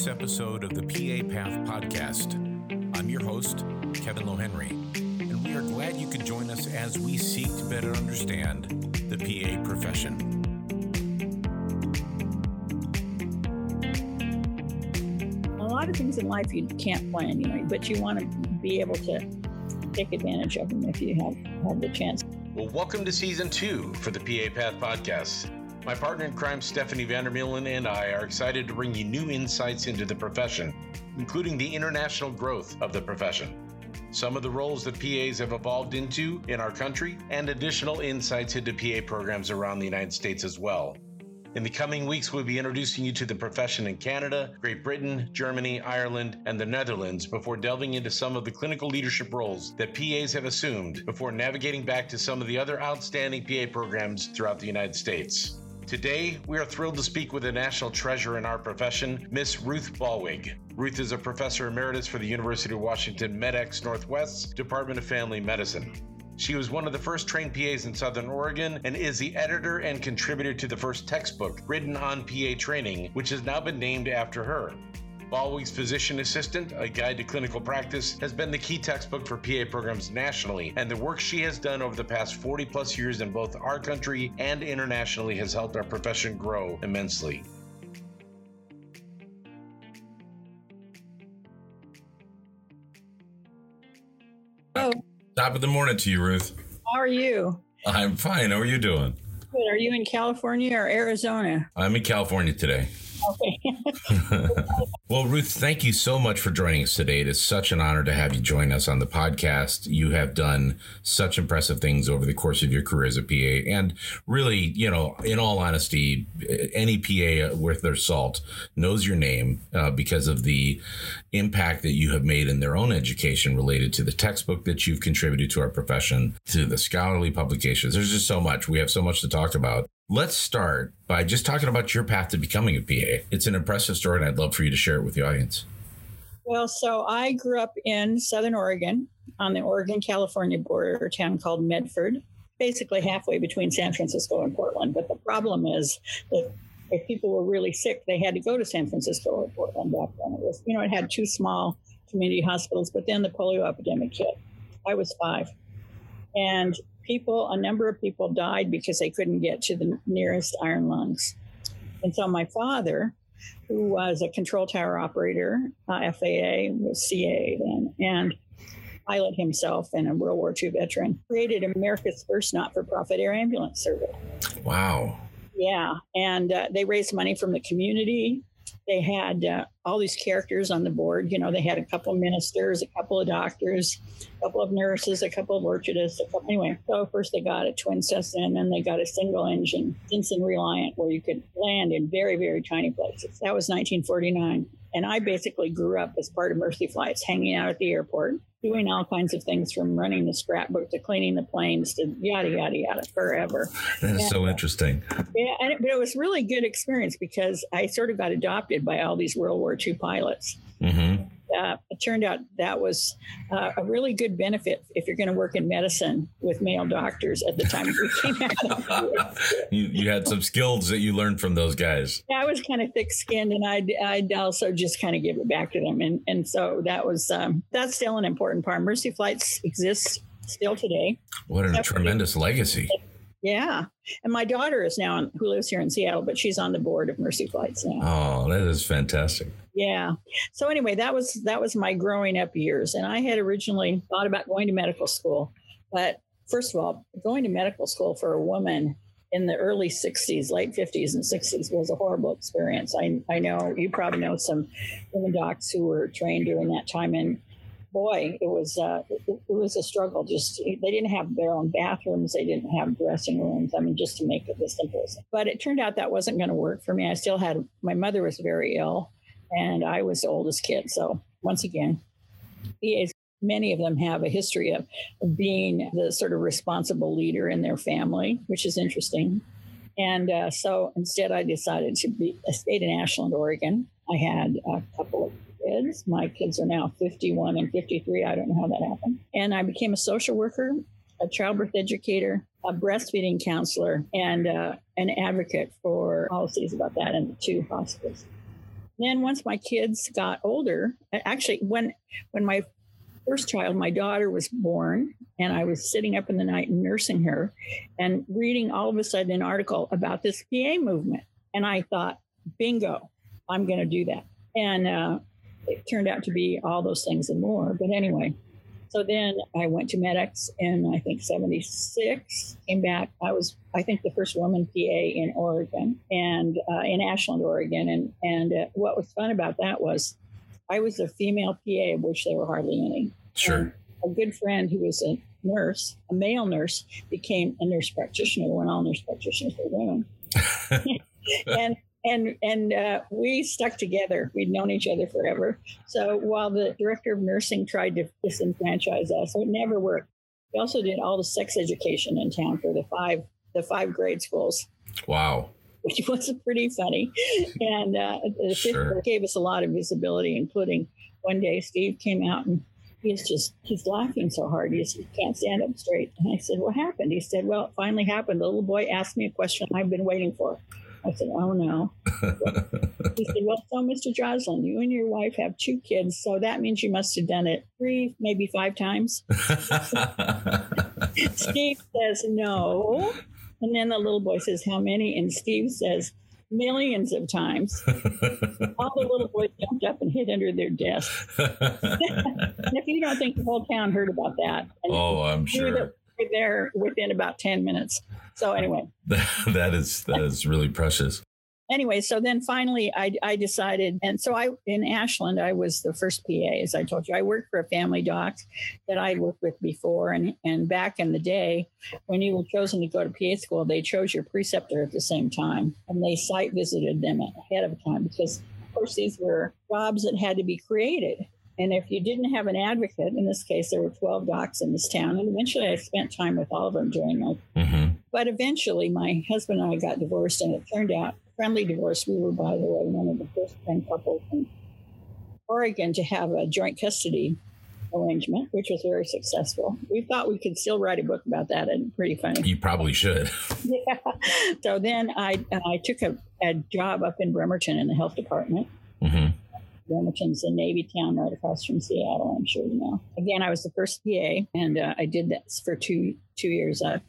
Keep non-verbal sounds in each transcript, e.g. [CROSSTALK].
this episode of the PA Path Podcast. I'm your host, Kevin Lohenry, and we are glad you could join us as we seek to better understand the PA profession. A lot of things in life you can't plan anyway, but you want to be able to take advantage of them if you have, have the chance. Well, welcome to season two for the PA Path Podcast. My partner in crime, Stephanie Vandermeulen, and I are excited to bring you new insights into the profession, including the international growth of the profession, some of the roles that PAs have evolved into in our country, and additional insights into PA programs around the United States as well. In the coming weeks, we'll be introducing you to the profession in Canada, Great Britain, Germany, Ireland, and the Netherlands before delving into some of the clinical leadership roles that PAs have assumed before navigating back to some of the other outstanding PA programs throughout the United States. Today, we are thrilled to speak with a national treasure in our profession, Miss Ruth Ballweg. Ruth is a professor emeritus for the University of Washington MEDEX Northwest's Department of Family Medicine. She was one of the first trained PAs in Southern Oregon and is the editor and contributor to the first textbook written on PA training, which has now been named after her. Ballweg's Physician Assistant, A Guide to Clinical Practice, has been the key textbook for PA programs nationally, and the work she has done over the past 40 plus years in both our country and internationally has helped our profession grow immensely. Oh, Top of the morning to you, Ruth. how are you? I'm fine. How are you doing? Good. Are you in California or Arizona? I'm in California today. [LAUGHS] Well, Ruth, thank you so much for joining us today. It is such an honor to have you join us on the podcast. You have done such impressive things over the course of your career as a PA. And really, you know, in all honesty, any PA worth their salt knows your name uh, because of the impact that you have made in their own education related to the textbook that you've contributed to our profession, to the scholarly publications. There's just so much. We have so much to talk about. Let's start by just talking about your path to becoming a PA. It's an impressive story, and I'd love for you to share it with the audience. Well, so I grew up in Southern Oregon on the Oregon California border, a town called Medford, basically halfway between San Francisco and Portland. But the problem is that if people were really sick, they had to go to San Francisco or Portland back then. It was, you know, it had two small community hospitals, but then the polio epidemic hit. I was five. And people, a number of people died because they couldn't get to the nearest iron lungs. And so my father, who was a control tower operator, uh, FAA, was CA then, and pilot himself and a World War II veteran, created America's first not for profit air ambulance service. Wow. Yeah. And uh, they raised money from the community. They had uh, all these characters on the board. You know, they had a couple of ministers, a couple of doctors, a couple of nurses, a couple of orchardists, a couple. Anyway, so first they got a twin Cessna and then they got a single engine Stinson Reliant where you could land in very, very tiny places. That was 1949. And I basically grew up as part of Mercy Flights, hanging out at the airport, doing all kinds of things from running the scrapbook to cleaning the planes to yada, yada, yada forever. That is so interesting. Yeah, and it, but it was really good experience because I sort of got adopted by all these World War II pilots. Mm-hmm. Uh, it turned out that was uh, a really good benefit if you're going to work in medicine with male doctors at the time we came out. [LAUGHS] you, you had some skills that you learned from those guys. Yeah, I was kind of thick skinned and I'd, I'd also just kind of give it back to them. And, and so that was, um, that's still an important part. Mercy Flights exists still today. What a tremendous legacy. Yeah. And my daughter is now, on, who lives here in Seattle, but she's on the board of Mercy Flights now. Oh, that is fantastic. Yeah. So anyway, that was that was my growing up years, and I had originally thought about going to medical school, but first of all, going to medical school for a woman in the early 60s, late 50s and 60s was a horrible experience. I, I know you probably know some women docs who were trained during that time, and boy, it was uh, it, it was a struggle. Just they didn't have their own bathrooms, they didn't have dressing rooms. I mean, just to make it the simplest. But it turned out that wasn't going to work for me. I still had my mother was very ill, and I was the oldest kid. So once again, PAs, many of them have a history of, being the sort of responsible leader in their family, which is interesting. And uh, so instead, I decided to be. I stayed in Ashland, Oregon. I had a couple of kids. My kids are now 51 and 53. I don't know how that happened. And I became a social worker, a childbirth educator, a breastfeeding counselor, and uh, an advocate for policies about that in the two hospitals. then once my kids got older, actually when when my first child, my daughter was born, and I was sitting up in the night nursing her and reading all of a sudden an article about this PA movement. And I thought, bingo, I'm going to do that. And uh, it turned out to be all those things and more. But anyway, so then I went to MEDEX in, I think, 76, came back. I was, I think, the first woman PA in Oregon and uh, in Ashland, Oregon. And, and uh, what was fun about that was I was a female PA, of which there were hardly any. Sure. And a good friend who was a nurse, a male nurse, became a nurse practitioner when all nurse practitioners were women. [LAUGHS] [LAUGHS] and and and uh, we stuck together. We'd known each other forever. So while the director of nursing tried to disenfranchise us, it never worked. We also did all the sex education in town for the five the five grade schools. Wow. Which [LAUGHS] was pretty funny, and uh, the sure. gave us a lot of visibility, including one day Steve came out and he's just he's laughing so hard he, he can't stand up straight. And I said, "What happened?" He said, "Well, it finally happened. The little boy asked me a question I've been waiting for." I said, Oh no. [LAUGHS] he said, Well, so Mr. Joslin, you and your wife have two kids, so that means you must have done it three, maybe five times. [LAUGHS] [LAUGHS] Steve says, No. And then the little boy says, How many? And Steve says, Millions of times. All the little boys jumped up and hid under their desk. and if you don't think the whole town heard about that, oh, I'm sure there within about 10 minutes. So anyway, [LAUGHS] that is that is really precious. Anyway, so then finally I, I decided, and so I in Ashland I was the first PA, as I told you. I worked for a family doc that I'd worked with before, and and back in the day when you were chosen to go to PA school, they chose your preceptor at the same time, and they site visited them ahead of time because of course these were jobs that had to be created and if you didn't have an advocate, in this case, there were 12 docs in this town. And eventually I spent time with all of them during my. Mm-hmm. But eventually my husband and I got divorced, and it turned out friendly divorce. We were, by the way, one of the first 10 couples in Oregon to have a joint custody arrangement, which was very successful. We thought we could still write a book about that, and pretty funny. You probably should. [LAUGHS] yeah. So then I I took a, a job up in Bremerton in the health department. Bremerton's a Navy town right across from Seattle. I'm sure you know. Again, I was the first PA, and uh, I did that for two two years. Uh,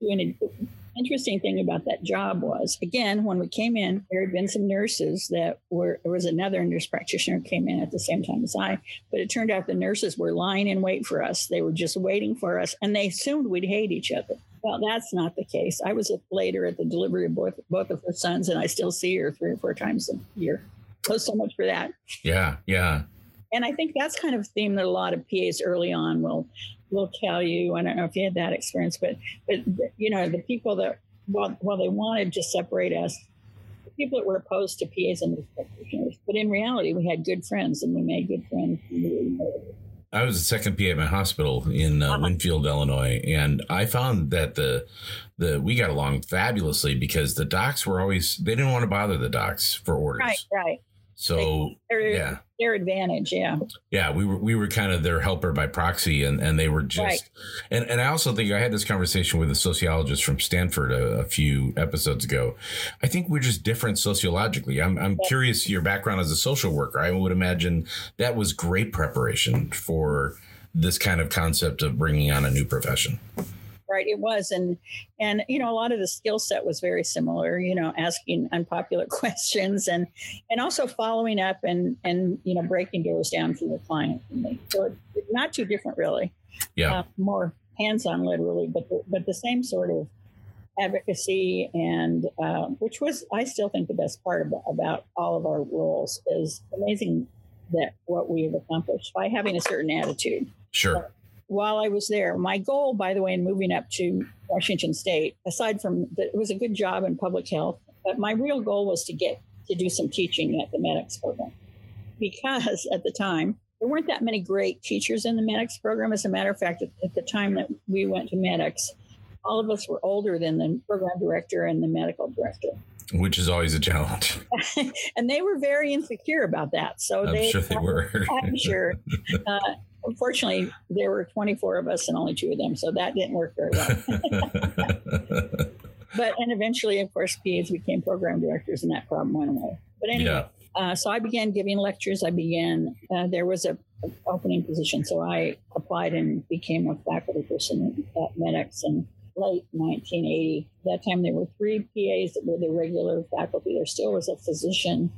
doing an interesting thing about that job was, again, when we came in, there had been some nurses that were. There was another nurse practitioner came in at the same time as I, but it turned out the nurses were lying in wait for us. They were just waiting for us, and they assumed we'd hate each other. Well, that's not the case. I was later at the delivery of both both of her sons, and I still see her three or four times a year. So, so much for that. Yeah, yeah. And I think that's kind of a theme that a lot of PAs early on will will tell you. I don't know if you had that experience, but but you know the people that while, while they wanted to separate us, the people that were opposed to PAs and practitioners, but in reality we had good friends and we made good friends. I was the second PA at my hospital in uh, uh-huh. Winfield, Illinois, and I found that the the we got along fabulously because the docs were always they didn't want to bother the docs for orders. Right, right. So their, yeah, their advantage, yeah. Yeah, we were we were kind of their helper by proxy, and and they were just right. and and I also think I had this conversation with a sociologist from Stanford a, a few episodes ago. I think we're just different sociologically. I'm I'm yeah. curious your background as a social worker. I would imagine that was great preparation for this kind of concept of bringing on a new profession right it was. And and you know a lot of the skill set was very similar you know asking unpopular [LAUGHS] questions and and also following up and and you know breaking doors down for the client. So not too different really. Yeah. Uh, more hands-on literally but the, but the same sort of advocacy and uh, which was i still think the best part about, about all of our roles is amazing that what we've accomplished by having a certain attitude. Sure while I was there. My goal, by the way, in moving up to Washington State, aside from that, it was a good job in public health, but my real goal was to get to do some teaching at the MEDEX program because at the time there weren't that many great teachers in the MEDEX program. As a matter of fact, at, the time that we went to MEDEX, all of us were older than the program director and the medical director. Which is always a challenge. [LAUGHS] and they were very insecure about that. So I'm they, sure they were. I'm sure. [LAUGHS] Uh, Unfortunately, there were 24 of us and only two of them, so that didn't work very well. [LAUGHS] but and eventually, of course, PAs became program directors, and that problem went away. But anyway, yeah. Uh, so I began giving lectures. I began, uh, there was a, opening position. So I applied and became a faculty person at MEDEX in late 1980. At that time, there were three PAs that were the regular faculty. There still was a physician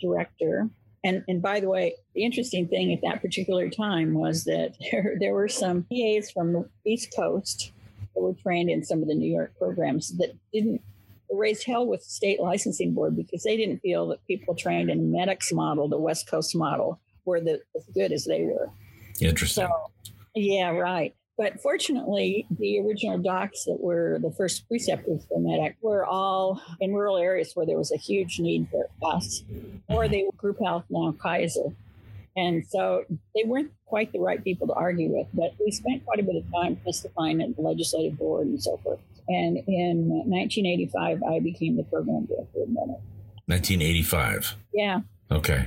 director. And, and by the way, the interesting thing at that particular time was that [LAUGHS] there, there were some PAs from the East Coast that were trained in some of the New York programs that didn't raised hell with the state licensing board because they didn't feel that people trained in MEDEX model, the West Coast model, were the, as good as they were. Interesting. So, yeah, right. But fortunately, the original docs that were the first preceptors for MEDEX were all in rural areas where there was a huge need for us, or they were group health now Kaiser. And so they weren't quite the right people to argue with, but we spent quite a bit of time testifying at the legislative board and so forth. And in 1985, I became the program director of MEDEX. 1985. Yeah. Okay.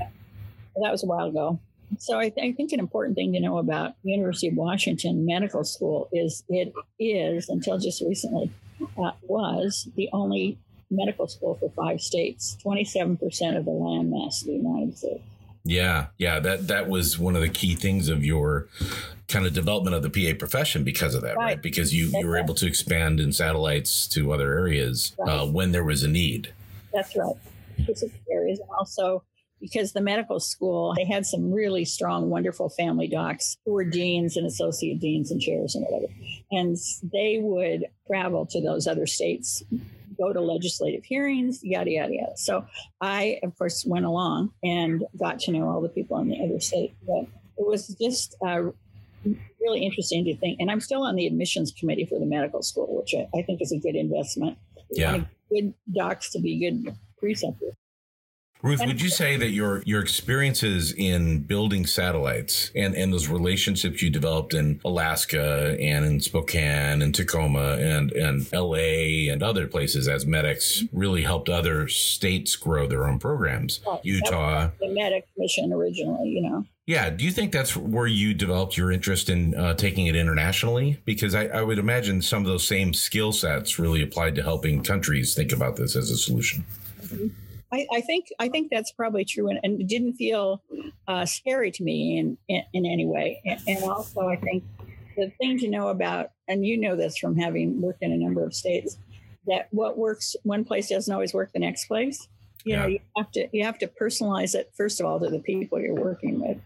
That was a while ago. So I, th- I, think an important thing to know about University of Washington Medical School is it is until just recently uh, was the only medical school for five states, 27% of the land mass of the United States. Yeah, yeah, that that was one of the key things of your kind of development of the PA profession because of that, right? right? Because you, you were able to expand in satellites to other areas uh, right. uh, when there was a need. That's right. Specific areas, and also because the medical school they had some really strong, wonderful family docs who were deans and associate deans and chairs and whatever, and they would travel to those other states go to legislative hearings, yada, yada, yada. So I, of course, went along and got to know all the people in the other state. But it was just uh, really interesting to think. And I'm still on the admissions committee for the medical school, which I, I think is a good investment. Yeah. Good docs to be good preceptors. Ruth, would you say that your your experiences in building satellites and, and those relationships you developed in Alaska and in Spokane and Tacoma and, and LA and other places as MEDEX really helped other states grow their own programs? Utah. The MEDEX mission originally, you know. Yeah. Do you think that's where you developed your interest in uh, taking it internationally? Because I, I, would imagine some of those same skill sets really applied to helping countries think about this as a solution. Mm-hmm. I, I, think I think that's probably true, and, and it didn't feel uh, scary to me in, in, in any way. And, and, also, I think the thing to know about, and you know this from having worked in a number of states, that what works one place doesn't always work the next place. You yeah. know, you have to you have to personalize it first of all to the people you're working with,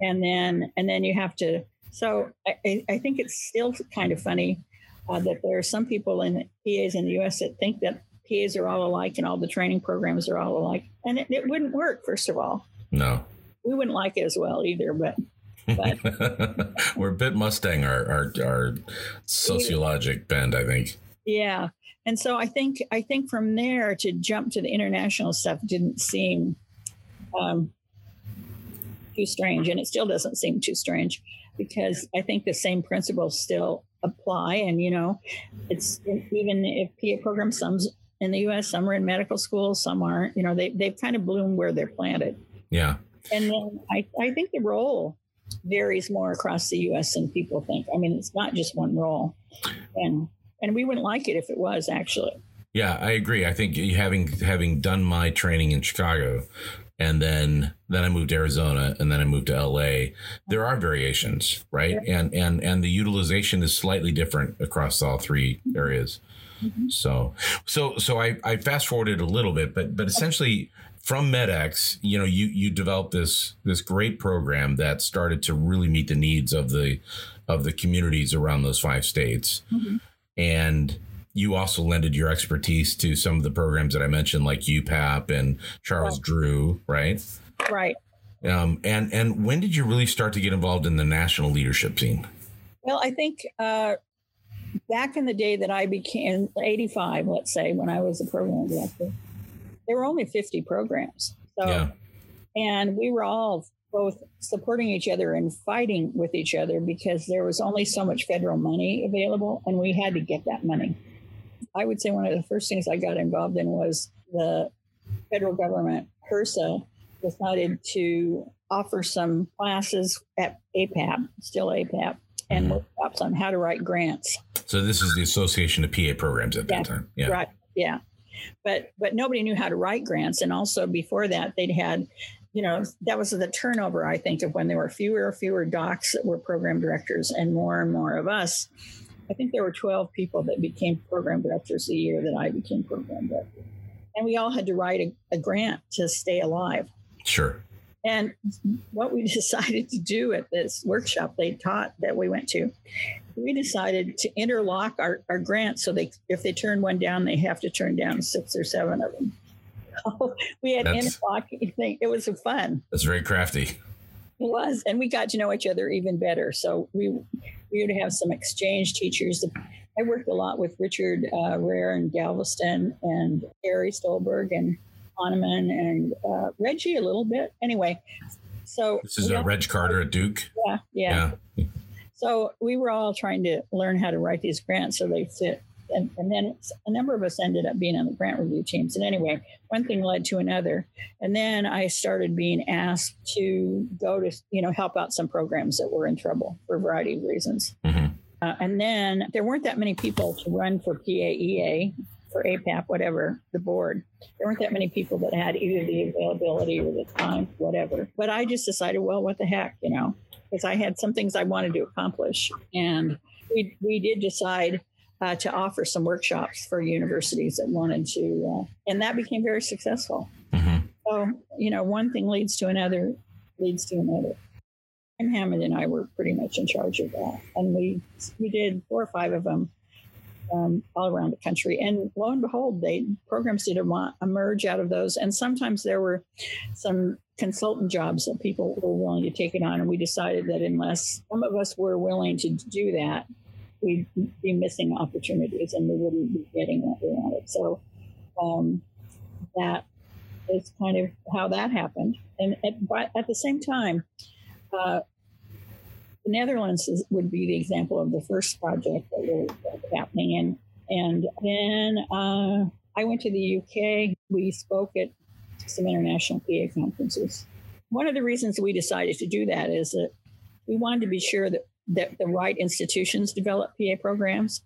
and then and then you have to. So I, I think it's still kind of funny uh, that there are some people in PAs in the U.S. that think that PAs are all alike and all the training programs are all alike. And it, it wouldn't work, first of all. No. We wouldn't like it as well either, but. but [LAUGHS] We're a bit Mustang, our, our, our sociologic bend, I think. Yeah. And so I think I think from there to jump to the international stuff didn't seem um, too strange, and it still doesn't seem too strange because I think the same principles still apply. And you know, it's even if PA programs some in the U.S. Some are in medical schools, some aren't. You know, they they've kind of bloomed where they're planted. Yeah. And then I I think the role varies more across the U.S. than people think. I mean, it's not just one role, and and we wouldn't like it if it was actually. Yeah, I agree. I think having having done my training in Chicago, and then then I moved to Arizona, and then I moved to LA. There are variations, right? And and and the utilization is slightly different across all three areas. Mm-hmm. So, so, so I, I fast forwarded a little bit, but, but essentially from MEDEX, you know, you, you developed this, this great program that started to really meet the needs of the, of the communities around those five states. Mm-hmm. And you also lended your expertise to some of the programs that I mentioned, like UPAP and Charles right. Drew, right? Right. Um, and and when did you really start to get involved in the national leadership scene? Well, I think uh, back in the day that I became 85, let's say, when I was a program director, there were only 50 programs. So, yeah. and we were all both supporting each other and fighting with each other because there was only so much federal money available and we had to get that money. I would say one of the first things I got involved in was the federal government, HRSA, decided to offer some classes at APAP, still APAP, and mm-hmm. workshops on how to write grants. So this is the Association of PA Programs at yeah, that time. Yeah. Right. Yeah. but but nobody knew how to write grants. And also before that, they'd had, you know, that was the turnover I think of when there were fewer and fewer docs that were program directors and more and more of us. I think there were 12 people that became program directors the year that I became program director. And we all had to write a, a grant to stay alive. Sure. And what we [LAUGHS] decided to do at this workshop they taught that we went to, we decided to interlock our, our grants so they if they turn one down, they have to turn down six or seven of them. [LAUGHS] we had that's, interlocking thing. It was fun. That's very crafty. It was, and we got to know each other even better. So we we would have some exchange teachers. I worked a lot with Richard uh, Rahr in Galveston and Harry Stolberg and Hahnemann and uh, Reggie a little bit. Anyway, so this is a uh, Reg Carter at Duke. Yeah, yeah, yeah. So we were all trying to learn how to write these grants so they fit. And, and then a number of us ended up being on the grant review teams. And anyway, one thing led to another. And then I started being asked to go to, you know, help out some programs that were in trouble for a variety of reasons. Mm-hmm. Uh, and then there weren't that many people to run for PAEA for APAP, whatever, the board. There weren't that many people that had either the availability or the time, whatever. But I just decided, well, what the heck, you know, because I had some things I wanted to accomplish. And we, we did decide uh, to offer some workshops for universities that wanted to, uh, and that became very successful. Mm-hmm. So, you know, one thing leads to another, leads to another. And Hammond and I were pretty much in charge of that. And we, we did four or five of them um, all around the country. And lo and behold, they programs did emerge out of those. And sometimes there were some consultant jobs that people were willing to take it on. And we decided that unless some of us were willing to do that, we'd be missing opportunities and we wouldn't be getting what we wanted. So um, that is kind of how that happened. And at, at the same time, uh, the Netherlands is, would be the example of the first project that was happening. And, and then uh, I went to the UK. We spoke at some international PA conferences. One of the reasons we decided to do that is that we wanted to be sure that, that the right institutions develop PA programs.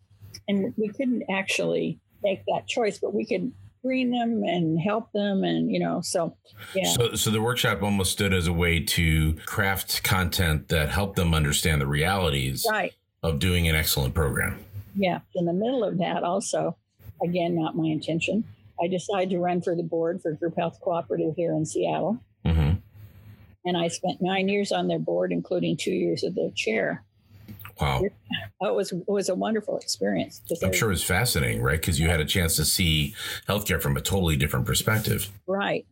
And we couldn't actually make that choice, but we could screen them and help them and you know so yeah so so the workshop almost stood as a way to craft content that helped them understand the realities right. of doing an excellent program yeah in the middle of that also again not my intention i decided to run for the board for group health cooperative here in seattle mm-hmm. and i spent nine years on their board including two years as their chair Wow. Oh, it was it was a wonderful experience. I'm sure it was fascinating, right? Because you had a chance to see healthcare from a totally different perspective. Right.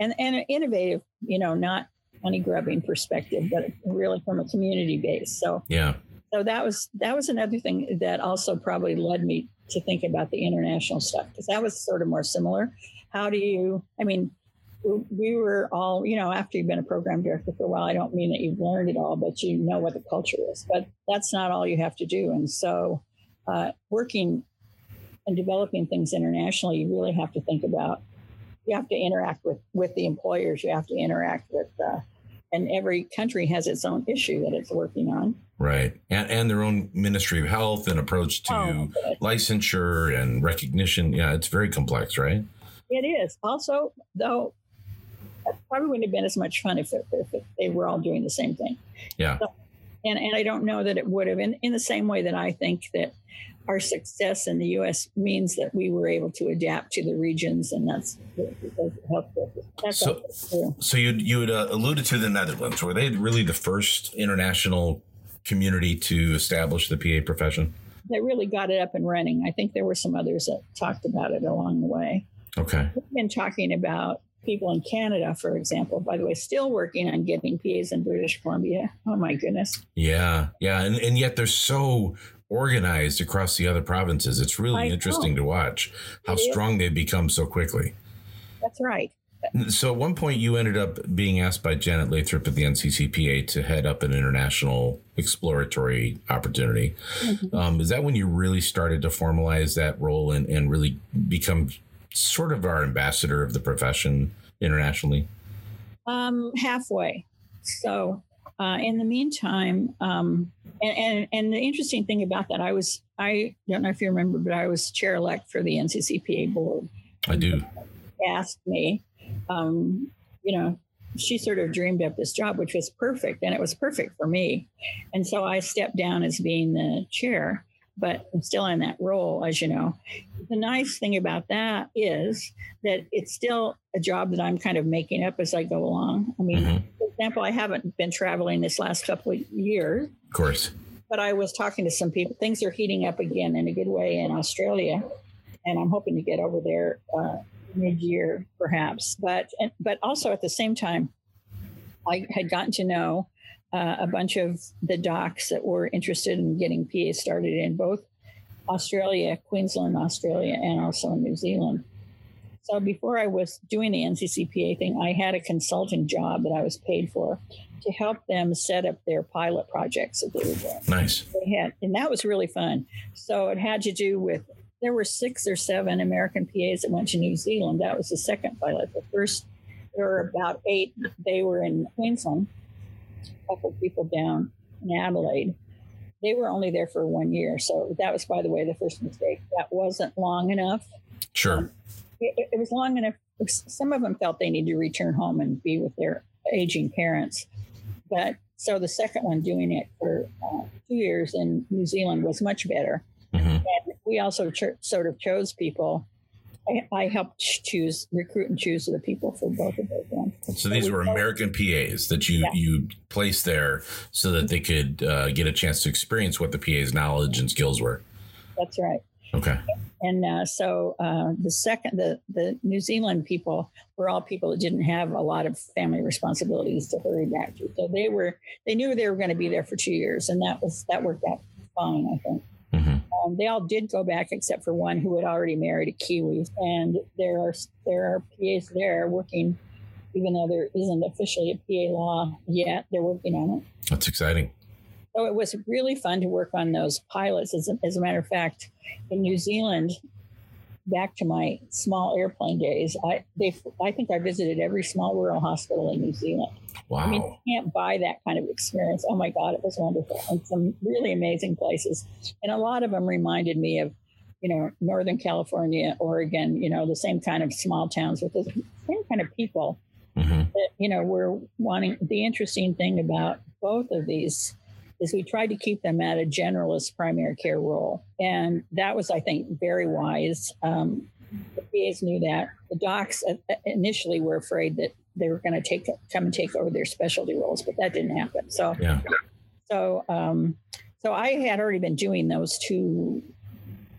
And and an innovative, you know, not money grubbing perspective, but really from a community base. So yeah. So that was that was another thing that also probably led me to think about the international stuff because that was sort of more similar. How do you? I mean, we were all, you know, after you've been a program director for a while, I don't mean that you've learned it all, but you know what the culture is. But that's not all you have to do. And so, uh, working and developing things internationally, you really have to think about. You have to interact with with the employers. You have to interact with, uh, and every country has its own issue that it's working on. Right, and and their own Ministry of Health and approach to oh, licensure and recognition. Yeah, it's very complex, right? It is. Also, though, probably wouldn't have been as much fun if, it, if it, they were all doing the same thing. Yeah. So, and, and I don't know that it would have, in, in the same way that I think that our success in the U.S. means that we were able to adapt to the regions, and that's healthcare. That's so, so you you had uh, alluded to the Netherlands. Were they really the first international community to establish the PA profession? They really got it up and running. I think there were some others that talked about it along the way. Okay. We've been talking about people in Canada, for example, by the way, still working on getting PAs in British Columbia. Oh my goodness. Yeah. Yeah. And, and yet they're so organized across the other provinces. It's really I interesting know. to watch how it strong is. they've become so quickly. That's right. So at one point, you ended up being asked by Janet Lathrop at the NCCPA to head up an international exploratory opportunity. Mm-hmm. Um, is that when you really started to formalize that role and, and really become sort of our ambassador of the profession internationally? Um, halfway. So, uh, in the meantime, um, and, and, and the interesting thing about that, I was I don't know if you remember, but I was chair elect for the NCCPA board, I do. Asked me, um, you know, she sort of dreamed up this job, which was perfect, and it was perfect for me. And so I stepped down as being the chair, but I'm still in that role, as you know. The nice thing about that is that it's still a job that I'm kind of making up as I go along. I mean, mm-hmm. for example, I haven't been traveling this last couple of years. Of course. But I was talking to some people. Things are heating up again in a good way in Australia, and I'm hoping to get over there uh, mid-year, perhaps. But but also at the same time, I had gotten to know uh, a bunch of the docs that were interested in getting PA started in both Australia, Queensland, Australia, and also New Zealand. So before I was doing the NCCPA thing, I had a consulting job that I was paid for to help them set up their pilot projects that they were doing. Nice. They had, and that was really fun. So it had to do with there were six or seven American PAs that went to New Zealand. That was the second pilot. The first there were about eight. They were in Queensland couple people down in Adelaide. They were only there for one year. So that was, by the way, the first mistake. That wasn't long enough. Sure. Um, it, it, was long enough. Some of them felt they needed to return home and be with their aging parents. But so the second one, doing it for uh, two years in New Zealand, was much better. Mm-hmm. And we also ch- sort of chose people I, I, helped choose, recruit and choose the people for both of those ones. So these were American PAs that you yeah. you placed there so that they could uh, get a chance to experience what the PA's knowledge and skills were. That's right. Okay. And uh, so uh, the second, the the New Zealand people were all people that didn't have a lot of family responsibilities to hurry back to. So they were they knew they were going to be there for two years, and that was that worked out fine, I think. Mm-hmm. Um, they all did go back except for one who had already married a Kiwi, and there are there are PAs there working, even though there isn't officially a PA law yet. They're working on it. That's exciting. So it was really fun to work on those pilots. As a, as a matter of fact, in New Zealand, back to my small airplane days, I they I think I visited every small rural hospital in New Zealand. Wow. I mean, you can't buy that kind of experience. Oh my God, it was wonderful. And some really amazing places. And a lot of them reminded me of, you know, Northern California, Oregon, you know, the same kind of small towns with the same kind of people. Mm-hmm. That, you know, we're wanting the interesting thing about both of these is we tried to keep them at a generalist primary care role. And that was, I think, very wise. Um, the PAs knew that. The docs uh, initially were afraid that they were going to take come and take over their specialty roles, but that didn't happen. So, yeah. so, um, so I had already been doing those two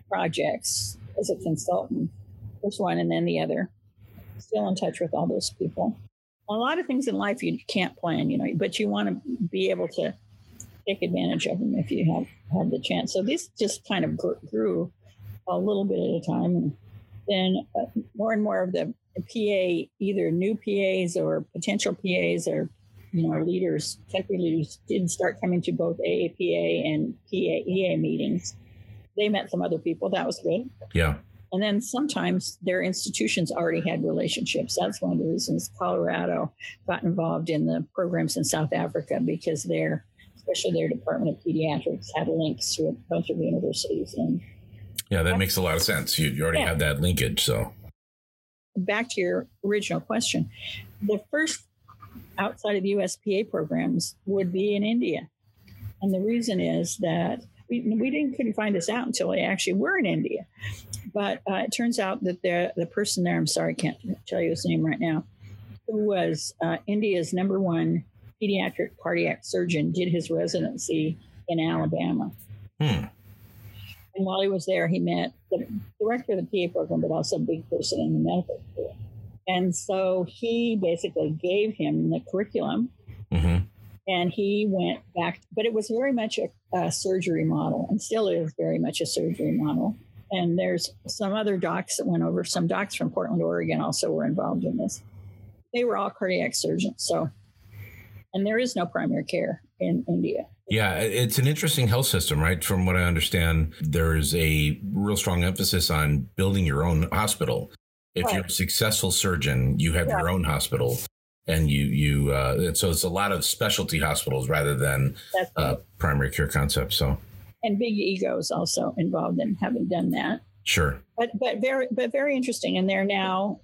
projects as a consultant, first one and then the other. Still in touch with all those people. A lot of things in life you can't plan, you know, but you want to be able to take advantage of them if you have had the chance. So this just kind of grew a little bit at a time, and then uh, more and more of the PA, either new PAs or potential PAs or you know leaders, temporary leaders, did start coming to both AAPA and PAEA meetings. They met some other people. That was good. Yeah. And then sometimes their institutions already had relationships. That's one of the reasons Colorado got involved in the programs in South Africa because their, especially their Department of Pediatrics, had links to a bunch of universities. And yeah, that makes a lot of sense. You, you already yeah. have that linkage. So back to your original question, the first outside of USPA programs would be in India. And the reason is that we, we didn't couldn't find this out until we actually were in India. But uh, it turns out that the the person there, I'm sorry, I can't tell you his name right now, who was uh, India's number one pediatric cardiac surgeon, did his residency in Alabama. Hmm. And while he was there, he met the director of the PA program, but also a big person in the medical field. And so he basically gave him the curriculum. Mm-hmm. And he went back, but it was very much a, a surgery model and still is very much a surgery model. And there's some other docs that went over. Some docs from Portland, Oregon also were involved in this. They were all cardiac surgeons. So, and there is no primary care in India. Yeah, it's an interesting health system, right? From what I understand, there is a real strong emphasis on building your own hospital. If right. you're a successful surgeon, you have yeah. your own hospital, and you you uh, so it's a lot of specialty hospitals rather than uh, primary care concepts. So, and big egos also involved in having done that. Sure. But but very but very interesting, and they're now,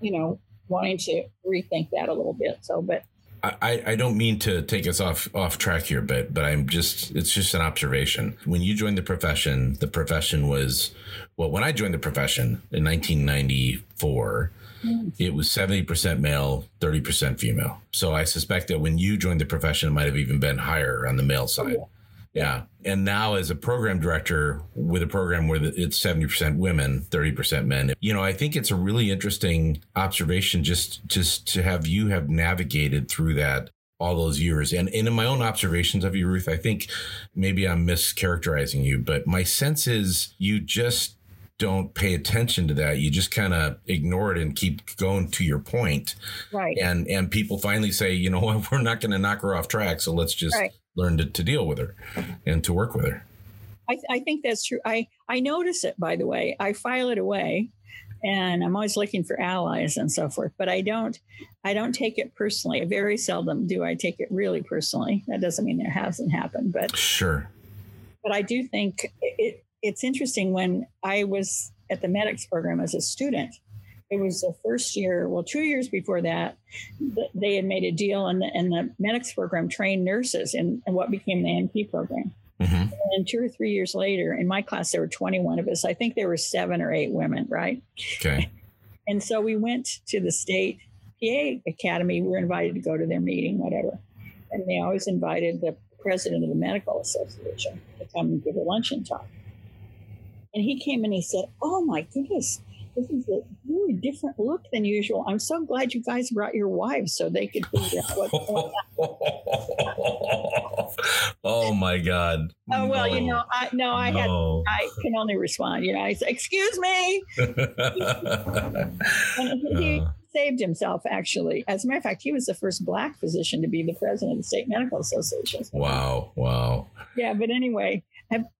you know, wanting to rethink that a little bit. So, but I, I don't mean to take us off off track here, but but I'm just it's just an observation. When you joined the profession, the profession was well. When I joined the profession in 1994, mm. it was 70 percent male, 30 percent female. So I suspect that when you joined the profession, it might have even been higher on the male side. Yeah. And now, as a program director with a program where it's 70% women, 30% men, you know, I think it's a really interesting observation just, just to have you have navigated through that all those years. And, and in my own observations of you, Ruth, I think maybe I'm mischaracterizing you, but my sense is you just don't pay attention to that. You just kind of ignore it and keep going to your point. Right. And and people finally say, you know what, [LAUGHS] we're not going to knock her off track, so let's just right learn to, to deal with her and to work with her. I, I think that's true. I, I notice it, by the way. I file it away and I'm always looking for allies and so forth. But I don't, I don't take it personally. Very seldom do I take it really personally. That doesn't mean there hasn't happened, but sure. But I do think it, it's interesting when I was at the MEDEX program as a student it was the first year, well, two years before that, they had made a deal, and the, and the MEDEX program trained nurses in, in what became the NP program. Mm-hmm. And two or three years later, in my class, there were 21 of us. I think there were seven or eight women, right? Okay. And so we went to the state PA academy. We were invited to go to their meeting, whatever. And they always invited the president of the medical association to come and give a luncheon talk. And he came and he said, Oh my goodness, this is a really different look than usual. I'm so glad you guys brought your wives so they could figure out what's going on. [LAUGHS] oh my God. Oh well, no. you know, I no, I no. had I can only respond. You know, I said, "Excuse me," [LAUGHS] and he uh. saved himself. Actually, as a matter of fact, he was the first black physician to be the president of the state medical association. Wow! Wow! Yeah, but anyway,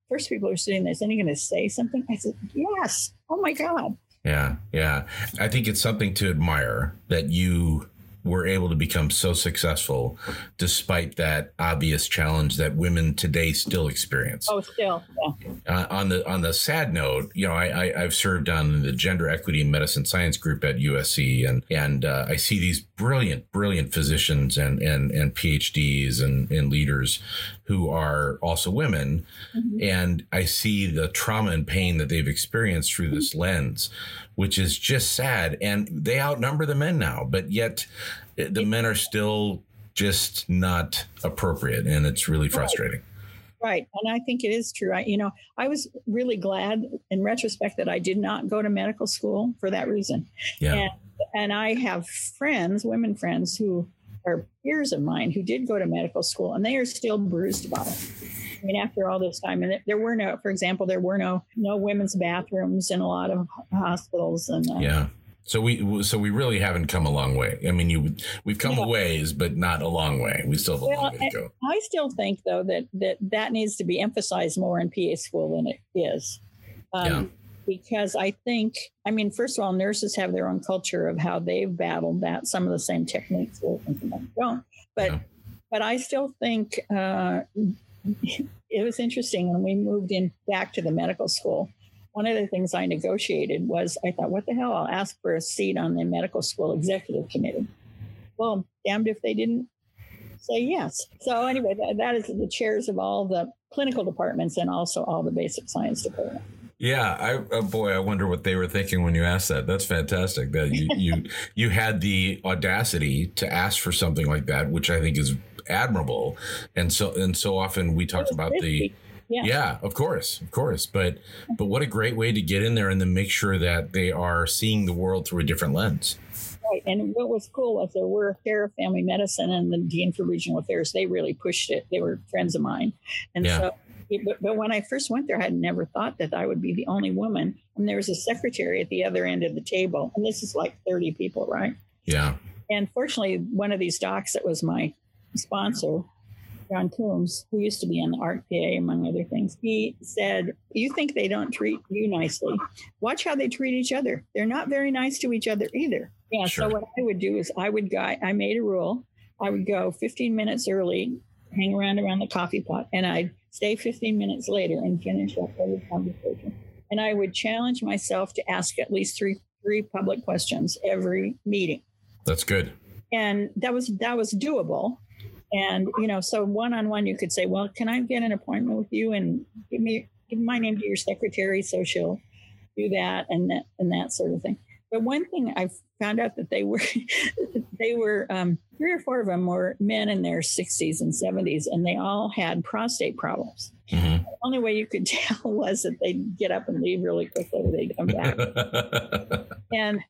first people are sitting there. Is he going to say something? I said, "Yes." Oh my God! Yeah, yeah. I think it's something to admire that you were able to become so successful despite that obvious challenge that women today still experience. Oh, still. Yeah. Uh, on the on the sad note, you know, I, I have served on the gender equity and medicine science group at USC, and and uh, I see these brilliant, brilliant physicians and and and PhDs and and leaders who are also women, mm-hmm. and I see the trauma and pain that they've experienced through this lens which is just sad. And they outnumber the men now, but yet eh, the men are still just not appropriate. And it's really frustrating. Right. And I think it is true. I, you know, I was really glad in retrospect that I did not go to medical school for that reason. Yeah. And, and I have friends, women friends who are peers of mine who did go to medical school and they are still bruised about it. I mean, after all this time, and there were no, for example, there were no no women's bathrooms in a lot of hospitals, and uh, yeah. So we so we really haven't come a long way. I mean, you we've come yeah. a ways, but not a long way. We still have a well, long way to go. I still think though that that that needs to be emphasized more in PA school than it is. Um, yeah. Because I think, I mean, first of all, nurses have their own culture of how they've battled that. Some of the same techniques work and some don't. But yeah. but I still think uh, it was interesting when we moved in back to the medical school. One of the things I negotiated was I thought, what the hell? I'll ask for a seat on the medical school executive committee. Well, damned if they didn't say yes. So, anyway, that, that is the chairs of all the clinical departments and also all the basic science departments. Yeah, I oh boy, I wonder what they were thinking when you asked that. That's fantastic that you you [LAUGHS] you had the audacity to ask for something like that, which I think is admirable. And so and so often we talk about the yeah. yeah. of course, of course. But but what a great way to get in there and then make sure that they are seeing the world through a different lens. Right. And what was cool was there were chair of family medicine and the dean for regional affairs. They really pushed it. They were friends of mine, and yeah. so. But, but when I first went there, I had never thought that I would be the only woman. And there was a secretary at the other end of the table, and this is like thirty people, right? Yeah. And fortunately, one of these docs that was my sponsor, John Coombs, who used to be on the ARC-PA, among other things, he said, You think they don't treat you nicely? Watch how they treat each other. They're not very nice to each other either. Yeah. Sure. So what I would do is I would go, I made a rule. I would go 15 minutes early hang around around the coffee pot, and I'd stay 15 minutes later and finish up every conversation. And I would challenge myself to ask at least three three public questions every meeting. That's good. And that was that was doable. And you know, so one on one, you could say, "Well, can I get an appointment with you and give me give my name to your secretary so she'll do that and that and that sort of thing." But one thing I found out that they were [LAUGHS] they were um, three or four of them were men in their 60s and 70s, and they all had prostate problems. Mm-hmm. The only way you could [LAUGHS] tell was that they'd get up and leave really quickly, they'd come back. [LAUGHS] and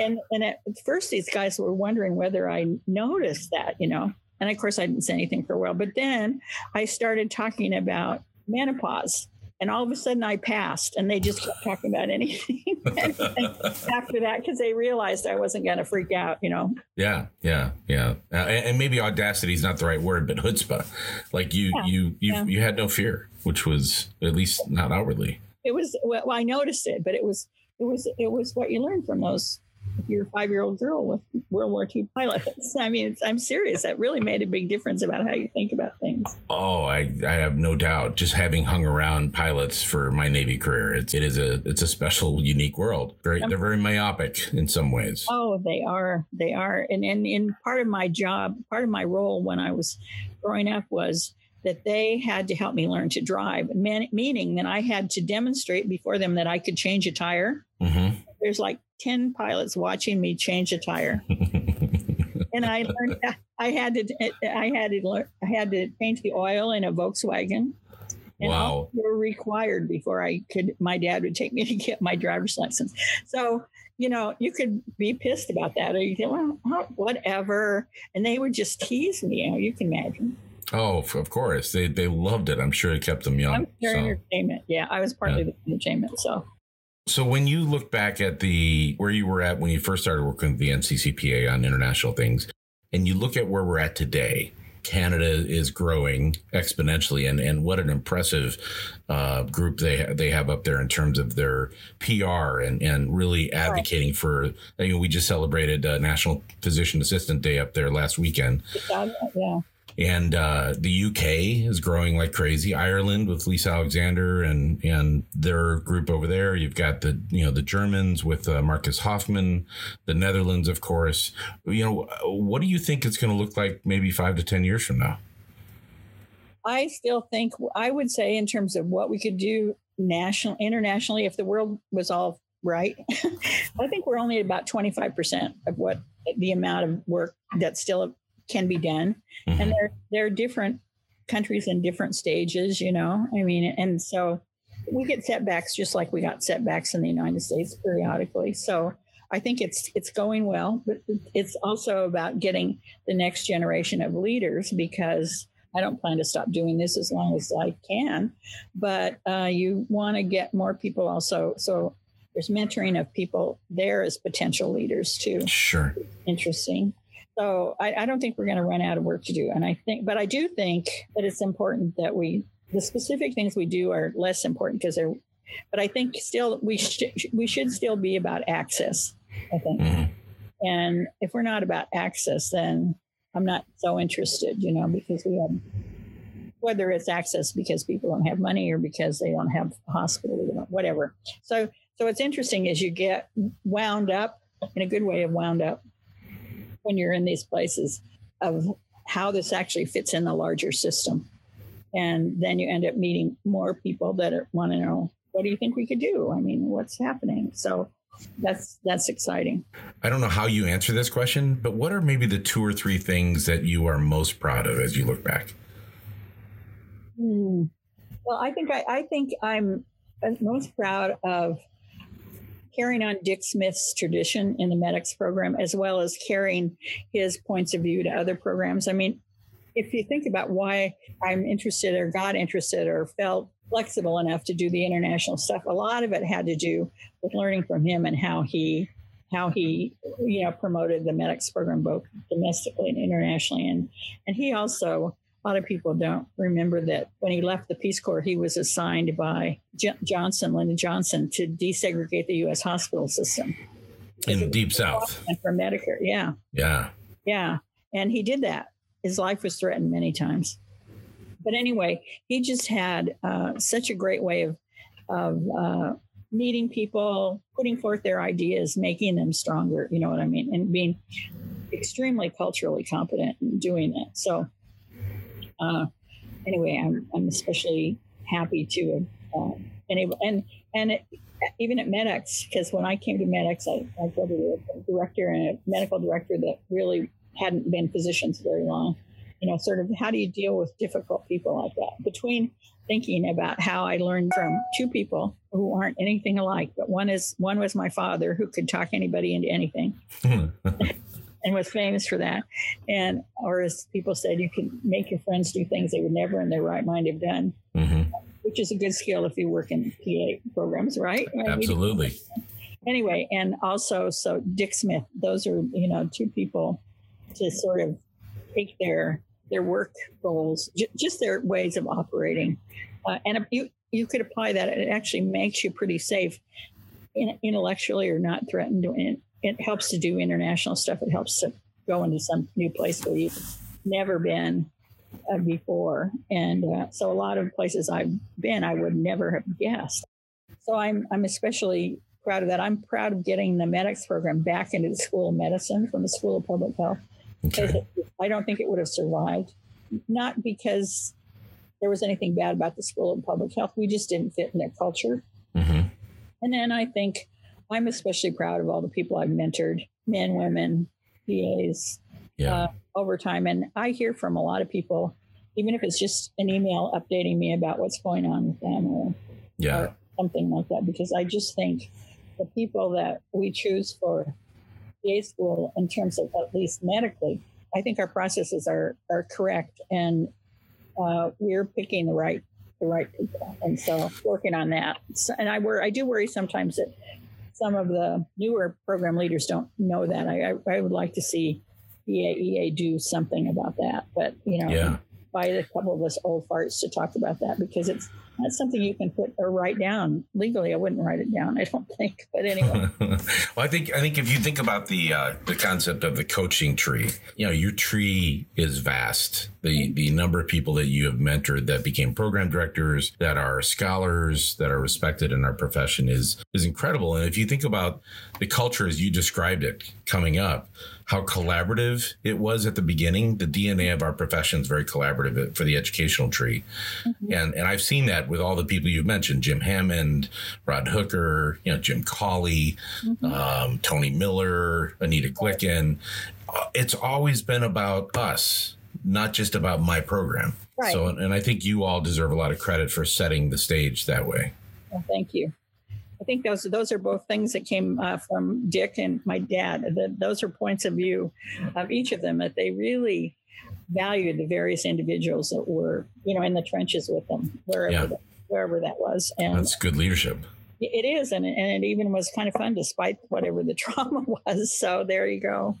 and and at first, these guys were wondering whether I noticed that, you know. And of course, I didn't say anything for a while. But then I started talking about menopause and all of a sudden I passed and they just kept talking about anything, [LAUGHS] after that because they realized I wasn't going to freak out, you know. Yeah, yeah, yeah. Uh, and, and, maybe audacity is not the right word, but chutzpah. Like you, yeah, you, you, yeah. you had no fear, which was at least not outwardly. It was well, I noticed it, but it was it was it was what you learned from those your five year old girl with World War II pilots. I mean, I'm serious. That really made a big difference about how you think about things. Oh, I, I have no doubt. Just having hung around pilots for my Navy career, it's, it is a it's a special, unique world. Very, they're very myopic in some ways. Oh, they are. They are. And, and in part of my job, part of my role when I was growing up was that they had to help me learn to drive, meaning that I had to demonstrate before them that I could change a tire. Mm-hmm. There's like 10 pilots watching me change a tire. [LAUGHS] and I learned I had to I had to learn I had to change the oil in a Volkswagen. And wow. were required before I could my dad would take me [LAUGHS] to get my driver's license. So, you know, you could be pissed about that or you think, well, whatever. And they would just tease me, you know, you can imagine. Oh, of course. They they loved it. I'm sure it kept them young. I'm so. entertainment. Yeah, I was partly yeah. the entertainment. So so when you look back at the where you were at when you first started working with the NCCPA on international things, and you look at where we're at today, Canada is growing exponentially, and and what an impressive uh, group they they have up there in terms of their PR and and really advocating for. I mean, we just celebrated uh, National Physician Assistant Day up there last weekend. Yeah and uh, the UK is growing like crazy. Ireland with Lisa Alexander and and their group over there. You've got the you know the Germans with uh, Marcus Hoffman, the Netherlands, of course. You know, what do you think it's going to look like maybe five to ten years from now? I still think I would say in terms of what we could do national internationally if the world was all right. [LAUGHS] I think we're only about 25% of what the amount of work that's still can be done. Mm-hmm. And there, there are different countries in different stages, you know. I mean, and so we get setbacks just like we got setbacks in the United States periodically. So I think it's it's going well, but it's also about getting the next generation of leaders because I don't plan to stop doing this as long as I can. But uh, you want to get more people also. So there's mentoring of people there as potential leaders too. Sure. Interesting. So I, I don't think we're going to run out of work to do. And I think, but I do think that it's important that we, the specific things we do are less important because they're, but I think still we should, we should still be about access, I think. Mm-hmm. And if we're not about access, then I'm not so interested, you know, because we have, whether it's access because people don't have money or because they don't have a hospital, or whatever. So, so what's interesting is you get wound up in a good way of wound up when you're in these places of how this actually fits in the larger system. And then you end up meeting more people that want to know, what do you think we could do? I mean, what's happening? So that's that's exciting. I don't know how you answer this question, but what are maybe the two or three things that you are most proud of as you look back? Hmm. Well, I think I, I think I'm most proud of carrying on Dick Smith's tradition in the MEDEX program, as well as carrying his points of view to other programs. I mean, if you think about why I'm interested or got interested or felt flexible enough to do the international stuff, a lot of it had to do with learning from him and how he how he you know promoted the MEDEX program both domestically and internationally and and he also a lot of people don't remember that when he left the Peace Corps, he was assigned by J- Johnson, Lyndon Johnson, to desegregate the U.S. hospital system in the Deep South for Medicare. Yeah, yeah, yeah, and he did that. His life was threatened many times, but anyway, he just had uh, such a great way of of uh, meeting people, putting forth their ideas, making them stronger. You know what I mean, and being extremely culturally competent in doing that. So, uh, anyway, I'm I'm especially happy to have uh, been able and and it, even at MEDEX, because when I came to MEDEX, I, I go to a director and a medical director that really hadn't been physicians very long. You know, sort of how do you deal with difficult people like that? Between thinking about how I learned from two people who aren't anything alike, but one is one was my father who could talk anybody into anything. [LAUGHS] and was famous for that. And or as people said, you can make your friends do things they would never in their right mind have done. Mm-hmm which is a good skill if you work in PA programs, right? Absolutely. Anyway, and also, so Dick Smith, those are, you know, two people to sort of take their their work goals, j- just their ways of operating. Uh, and you, you could apply that. It actually makes you pretty safe in, intellectually or not threatened. And it helps to do international stuff. It helps to go into some new place where you've never been uh, before. And uh, so a lot of places I've been, I would never have guessed. So I'm, I'm especially proud of that. I'm proud of getting the MEDEX program back into the School of Medicine from the School of Public Health. Okay. I don't think it would have survived, not because there was anything bad about the School of Public Health. We just didn't fit in their culture. Mm-hmm. And then I think I'm especially proud of all the people I've mentored men, women, PAs, yeah. uh, over time. And I hear from a lot of people, even if it's just an email updating me about what's going on with them or, yeah. or something like that, because I just think the people that we choose for PA school, in terms of at least medically, I think our processes are are correct, and uh, we're picking the right the right people, and so working on that. So, and I worry, I do worry sometimes that some of the newer program leaders don't know that. I, I, I would like to see PAEA do something about that. But, you know, yeah. invite a couple of us old farts to talk about that because it's not something you can put or write down legally. I wouldn't write it down. I don't think. But anyway. [LAUGHS] well, I think I think if you think about the uh, the concept of the coaching tree, you know, your tree is vast. The the number of people that you have mentored that became program directors, that are scholars, that are respected in our profession is is incredible. And if you think about the culture as you described it coming up, how collaborative it was at the beginning. The DNA of our profession is very collaborative for the educational tree. Mm-hmm. And and I've seen that with all the people you've mentioned, Jim Hammond, Rod Hooker, you know, Jim Cawley, mm-hmm. um, Tony Miller, Anita Glicken. Uh, it's always been about us, not just about my program. Right. So, and I think you all deserve a lot of credit for setting the stage that way. Well, thank you. I think those those are both things that came uh, from Dick and my dad. The, those are points of view of each of them that they really valued the various individuals that were you know in the trenches with them wherever yeah. that, wherever that was. And that's good leadership. It is, and and it even was kind of fun despite whatever the [LAUGHS] trauma was. So there you go.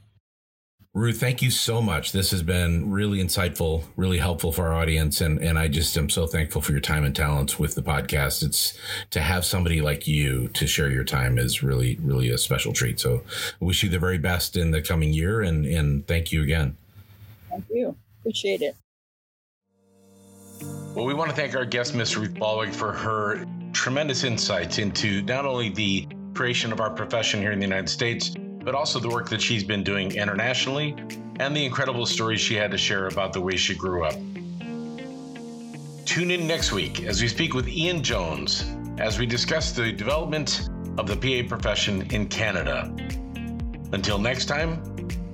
Ruth, thank you so much. This has been really insightful, really helpful for our audience. And, and I just am so thankful for your time and talents with the podcast. It's to have somebody like you to share your time is really, really a special treat. So wish you the very best in the coming year and, and thank you again. Thank you. Appreciate it. Well, we want to thank our guest, Miss Ruth Ballweg, for her tremendous insights into not only the creation of our profession here in the United States, but also the work that she's been doing internationally and the incredible stories she had to share about the way she grew up. Tune in next week as we speak with Ian Jones as we discuss the development of the PA profession in Canada. Until next time,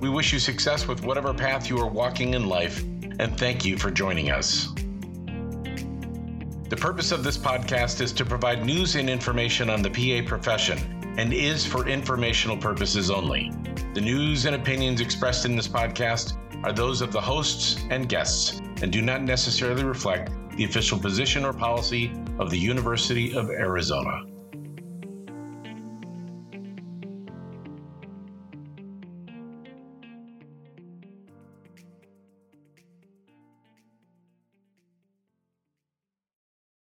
we wish you success with whatever path you are walking in life, and thank you for joining us. The purpose of this podcast is to provide news and information on the PA profession and is for informational purposes only. The news and opinions expressed in this podcast are those of the hosts and guests and do not necessarily reflect the official position or policy of the University of Arizona.